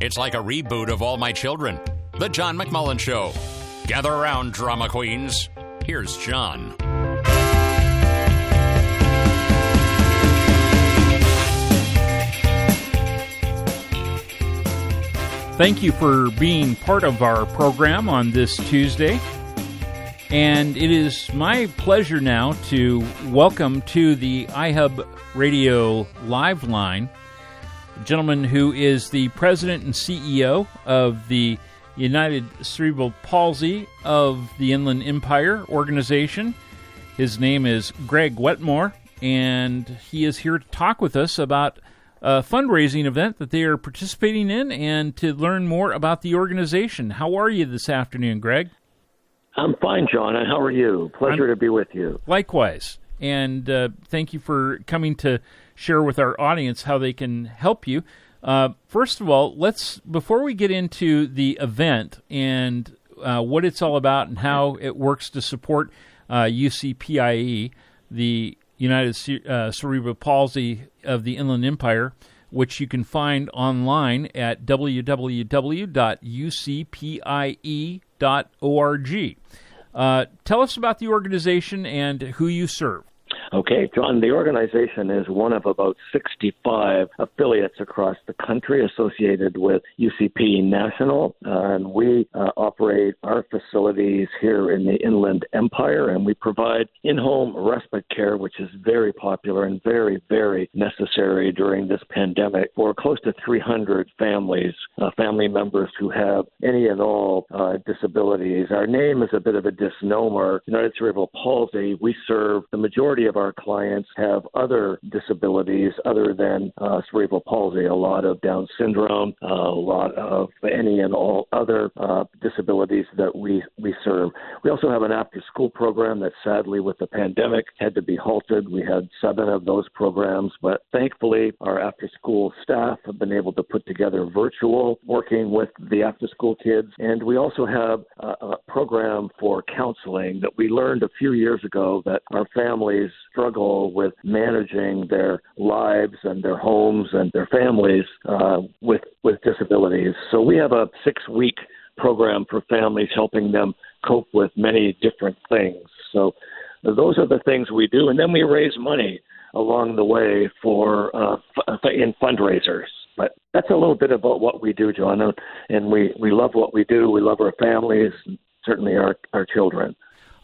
It's like a reboot of All My Children. The John McMullen Show. Gather around, drama queens. Here's John. Thank you for being part of our program on this Tuesday. And it is my pleasure now to welcome to the iHub Radio Live Line gentleman who is the president and CEO of the United Cerebral Palsy of the Inland Empire organization. His name is Greg Wetmore, and he is here to talk with us about a fundraising event that they are participating in and to learn more about the organization. How are you this afternoon, Greg? I'm fine, John. And how are you? Pleasure I'm, to be with you. Likewise. And uh, thank you for coming to share with our audience how they can help you. Uh, first of all, let's before we get into the event and uh, what it's all about and how it works to support UCPIE, uh, the United uh, Cerebral Palsy of the Inland Empire, which you can find online at www.ucpie.org. Uh, tell us about the organization and who you serve. Okay, John, the organization is one of about 65 affiliates across the country associated with UCP National, uh, and we uh, operate our facilities here in the Inland Empire, and we provide in home respite care, which is very popular and very, very necessary during this pandemic for close to 300 families, uh, family members who have any and all uh, disabilities. Our name is a bit of a misnomer. United Cerebral Palsy, we serve the majority of our clients have other disabilities other than uh, cerebral palsy, a lot of Down syndrome, uh, a lot of any and all other uh, disabilities that we, we serve. We also have an after school program that sadly, with the pandemic, had to be halted. We had seven of those programs, but thankfully, our after school staff have been able to put together virtual working with the after school kids. And we also have a, a program for counseling that we learned a few years ago that our families struggle with managing their lives and their homes and their families uh, with with disabilities. So we have a six week program for families helping them cope with many different things. So those are the things we do, and then we raise money along the way for uh, f- in fundraisers. But that's a little bit about what we do, John, and we we love what we do. We love our families, and certainly our our children.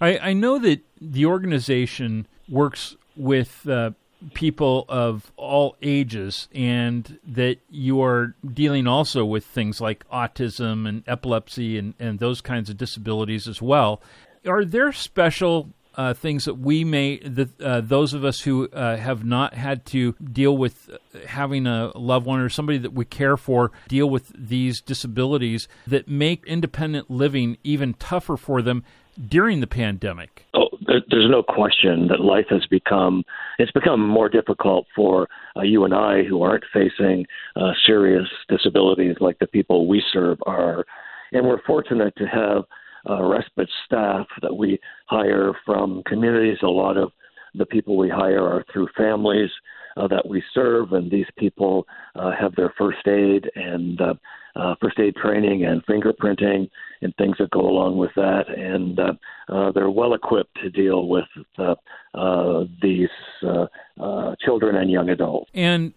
I, I know that the organization works with uh, people of all ages and that you are dealing also with things like autism and epilepsy and, and those kinds of disabilities as well. Are there special uh, things that we may, the, uh, those of us who uh, have not had to deal with having a loved one or somebody that we care for deal with these disabilities that make independent living even tougher for them during the pandemic? Oh, there's no question that life has become it's become more difficult for uh, you and I who aren't facing uh, serious disabilities like the people we serve are, and we're fortunate to have uh, respite staff that we hire from communities. A lot of the people we hire are through families uh, that we serve, and these people uh, have their first aid and uh, uh, first aid training and fingerprinting and things that go along with that. And uh, uh, they're well equipped to deal with uh, uh, these uh, uh, children and young adults. And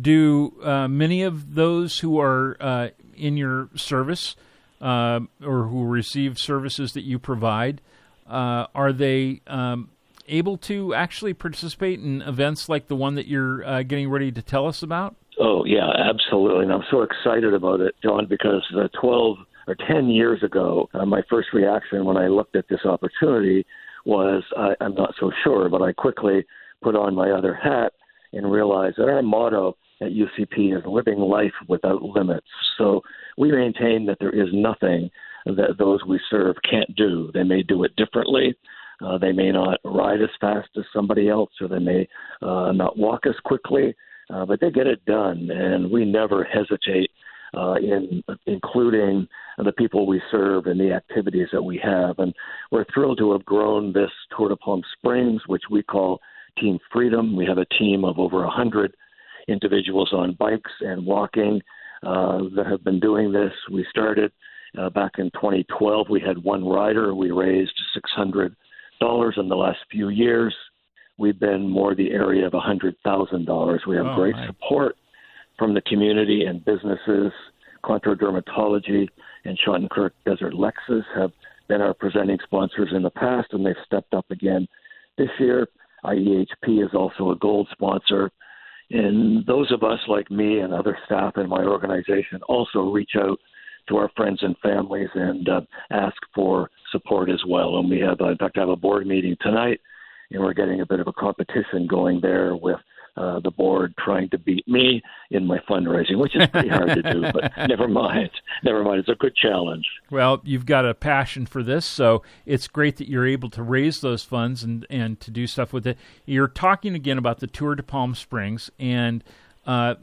do uh, many of those who are uh, in your service uh, or who receive services that you provide, uh, are they um, able to actually participate in events like the one that you're uh, getting ready to tell us about? Oh, yeah, absolutely. And I'm so excited about it, John, because uh, 12 or 10 years ago, uh, my first reaction when I looked at this opportunity was I, I'm not so sure, but I quickly put on my other hat and realized that our motto at UCP is living life without limits. So we maintain that there is nothing that those we serve can't do. They may do it differently. Uh, they may not ride as fast as somebody else, or they may uh, not walk as quickly uh, but they get it done, and we never hesitate uh, in including the people we serve and the activities that we have. And we're thrilled to have grown this Tour de Palm Springs, which we call Team Freedom. We have a team of over 100 individuals on bikes and walking uh, that have been doing this. We started uh, back in 2012. We had one rider. We raised $600 in the last few years. We've been more the area of $100,000. We have oh, great my. support from the community and businesses. Contour Dermatology and Kirk Desert Lexus have been our presenting sponsors in the past, and they've stepped up again this year. IEHP is also a gold sponsor. And those of us like me and other staff in my organization also reach out to our friends and families and uh, ask for support as well. And we have, uh, in fact, I have a board meeting tonight, and we're getting a bit of a competition going there with uh, the board trying to beat me in my fundraising, which is pretty hard to do. But never mind, never mind. It's a good challenge. Well, you've got a passion for this, so it's great that you're able to raise those funds and and to do stuff with it. You're talking again about the tour de Palm Springs and. Uh,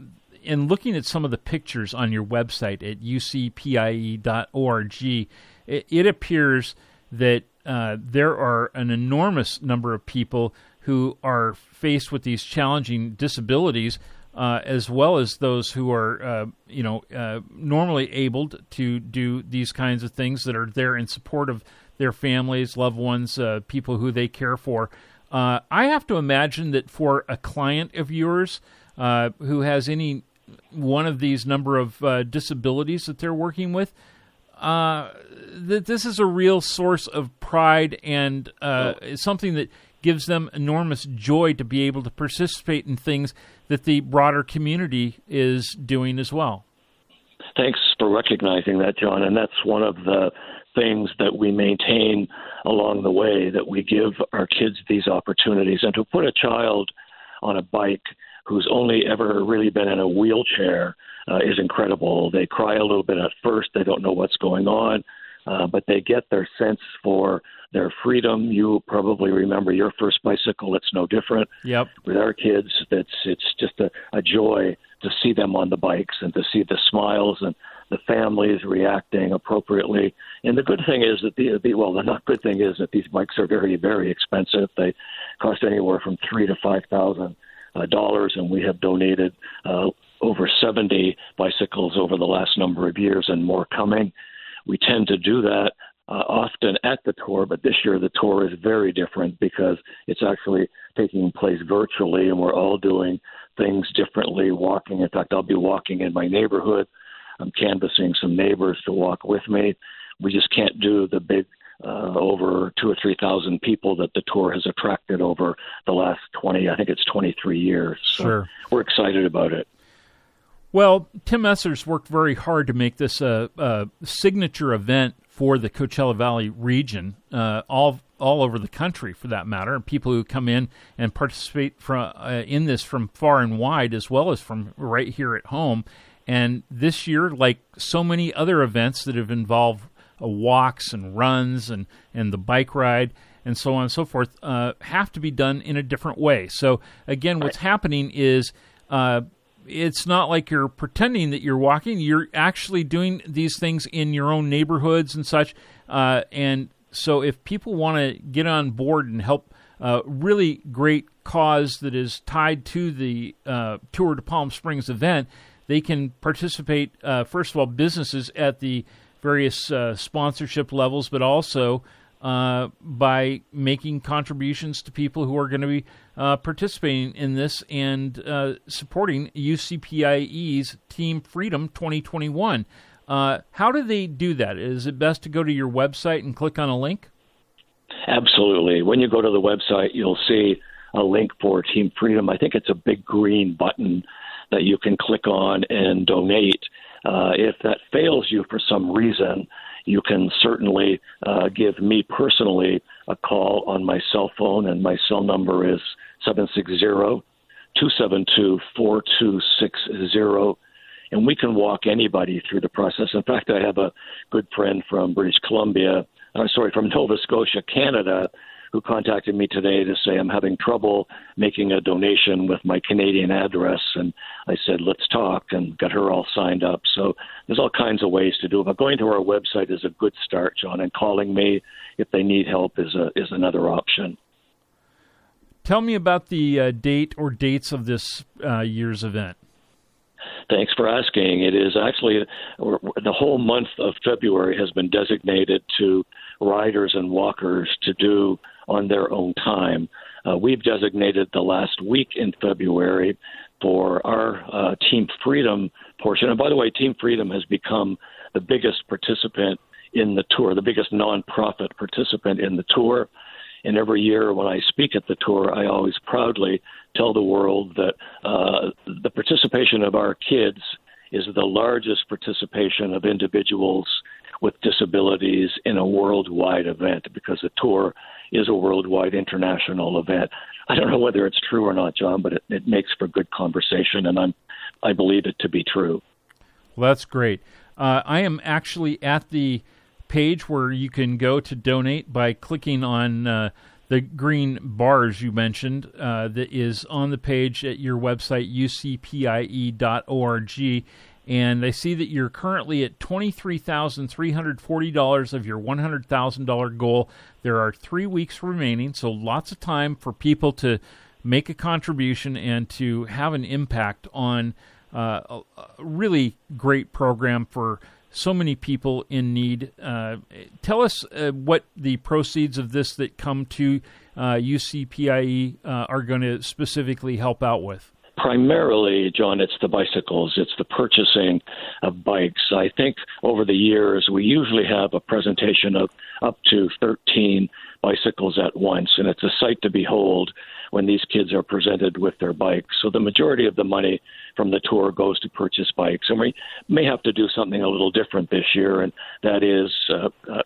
in looking at some of the pictures on your website at ucpie.org, it, it appears that uh, there are an enormous number of people who are faced with these challenging disabilities, uh, as well as those who are, uh, you know, uh, normally able to do these kinds of things that are there in support of their families, loved ones, uh, people who they care for. Uh, I have to imagine that for a client of yours who has any one of these number of uh, disabilities that they're working with, uh, that this is a real source of pride and oh. something that gives them enormous joy to be able to participate in things that the broader community is doing as well. Thanks for recognizing that, John. And that's one of the things that we maintain along the way that we give our kids these opportunities. And to put a child on a bike who's only ever really been in a wheelchair uh, is incredible. They cry a little bit at first, they don't know what's going on, uh, but they get their sense for their freedom. You probably remember your first bicycle. It's no different. Yep. With our kids, it's it's just a, a joy to see them on the bikes and to see the smiles and the families reacting appropriately. And the good thing is that the, the well, the not good thing is that these bikes are very very expensive. They cost anywhere from three to five thousand dollars, and we have donated. Uh, over 70 bicycles over the last number of years and more coming. We tend to do that uh, often at the tour, but this year the tour is very different because it's actually taking place virtually, and we're all doing things differently. Walking, in fact, I'll be walking in my neighborhood. I'm canvassing some neighbors to walk with me. We just can't do the big uh, over two or three thousand people that the tour has attracted over the last twenty. I think it's twenty three years. So sure, we're excited about it. Well, Tim Essert's worked very hard to make this a, a signature event for the Coachella Valley region, uh, all all over the country for that matter, and people who come in and participate from uh, in this from far and wide, as well as from right here at home. And this year, like so many other events that have involved walks and runs and and the bike ride and so on and so forth, uh, have to be done in a different way. So again, what's happening is uh, it's not like you're pretending that you're walking. You're actually doing these things in your own neighborhoods and such. Uh, and so, if people want to get on board and help a really great cause that is tied to the uh, Tour de Palm Springs event, they can participate, uh, first of all, businesses at the various uh, sponsorship levels, but also uh, by making contributions to people who are going to be uh, participating in this and uh, supporting UCPIE's Team Freedom 2021. Uh, how do they do that? Is it best to go to your website and click on a link? Absolutely. When you go to the website, you'll see a link for Team Freedom. I think it's a big green button that you can click on and donate. Uh, if that fails you for some reason, you can certainly uh, give me personally a call on my cell phone, and my cell number is 760 272 4260. And we can walk anybody through the process. In fact, I have a good friend from British Columbia, uh, sorry, from Nova Scotia, Canada, who contacted me today to say I'm having trouble making a donation with my Canadian address. And I said, let's talk and got her all signed up. So there's all kinds of ways to do it. But going to our website is a good start, John, and calling me if they need help is, a, is another option. Tell me about the uh, date or dates of this uh, year's event. Thanks for asking. It is actually the whole month of February has been designated to riders and walkers to do on their own time. Uh, we've designated the last week in February for our uh, Team Freedom portion. And by the way, Team Freedom has become the biggest participant in the tour, the biggest nonprofit participant in the tour. And every year when I speak at the tour, I always proudly tell the world that uh, the participation of our kids is the largest participation of individuals with disabilities in a worldwide event because the tour is a worldwide international event. I don't know whether it's true or not, John, but it, it makes for good conversation, and I'm I believe it to be true. Well, that's great. Uh, I am actually at the page where you can go to donate by clicking on uh, the green bars you mentioned uh, that is on the page at your website ucpie.org and I see that you're currently at $23,340 of your $100,000 goal. There are three weeks remaining, so lots of time for people to make a contribution and to have an impact on uh, a, a, really great program for so many people in need. Uh, tell us uh, what the proceeds of this that come to UCPIE uh, uh, are going to specifically help out with primarily, John, it's the bicycles, it's the purchasing of bikes. I think over the years, we usually have a presentation of up to 13 bicycles at once, and it's a sight to behold when these kids are presented with their bikes. So the majority of the money from the tour goes to purchase bikes, and we may have to do something a little different this year, and that is uh, uh,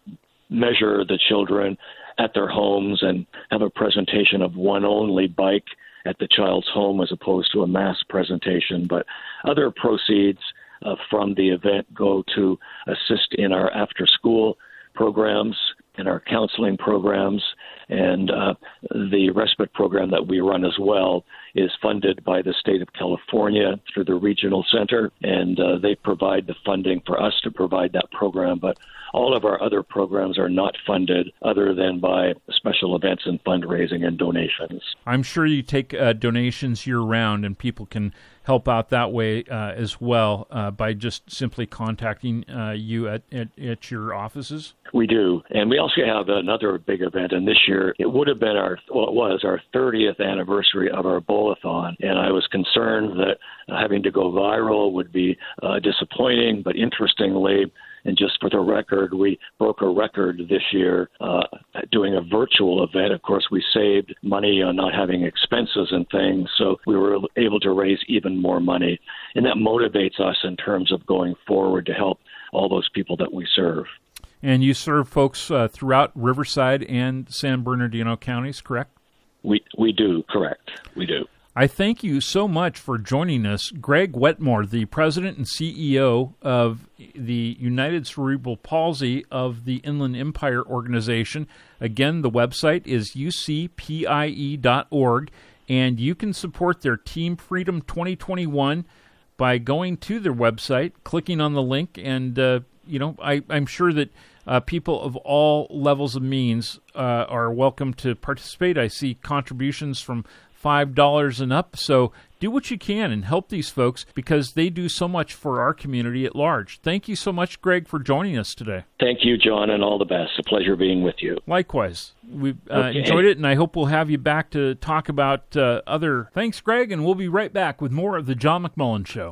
measure the children at their homes and have a presentation of one only bike at the child's home as opposed to a mass presentation. But other proceeds uh, from the event go to assist in our after school programs in our counseling programs and uh, the respite program that we run as well is funded by the state of California through the regional center, and uh, they provide the funding for us to provide that program. But all of our other programs are not funded other than by special events and fundraising and donations. I'm sure you take uh, donations year round, and people can help out that way uh, as well uh, by just simply contacting uh, you at, at, at, your offices? We do. And we also have another big event. And this year, it would have been our, well, it was our 30th anniversary of our Bowl-a-thon. And I was concerned that having to go viral would be uh, disappointing. But interestingly, and just for the record, we broke a record this year uh, doing a virtual event. Of course, we saved money on not having expenses and things, so we were able to raise even more money. And that motivates us in terms of going forward to help all those people that we serve. And you serve folks uh, throughout Riverside and San Bernardino counties, correct? We we do, correct. We do. I thank you so much for joining us, Greg Wetmore, the president and CEO of the United Cerebral Palsy of the Inland Empire Organization. Again, the website is ucpie.org, and you can support their Team Freedom 2021 by going to their website, clicking on the link, and uh, you know I, I'm sure that. Uh, people of all levels of means uh, are welcome to participate. I see contributions from $5 and up. So do what you can and help these folks because they do so much for our community at large. Thank you so much, Greg, for joining us today. Thank you, John, and all the best. A pleasure being with you. Likewise. We've uh, okay. enjoyed it, and I hope we'll have you back to talk about uh, other. Thanks, Greg, and we'll be right back with more of The John McMullen Show.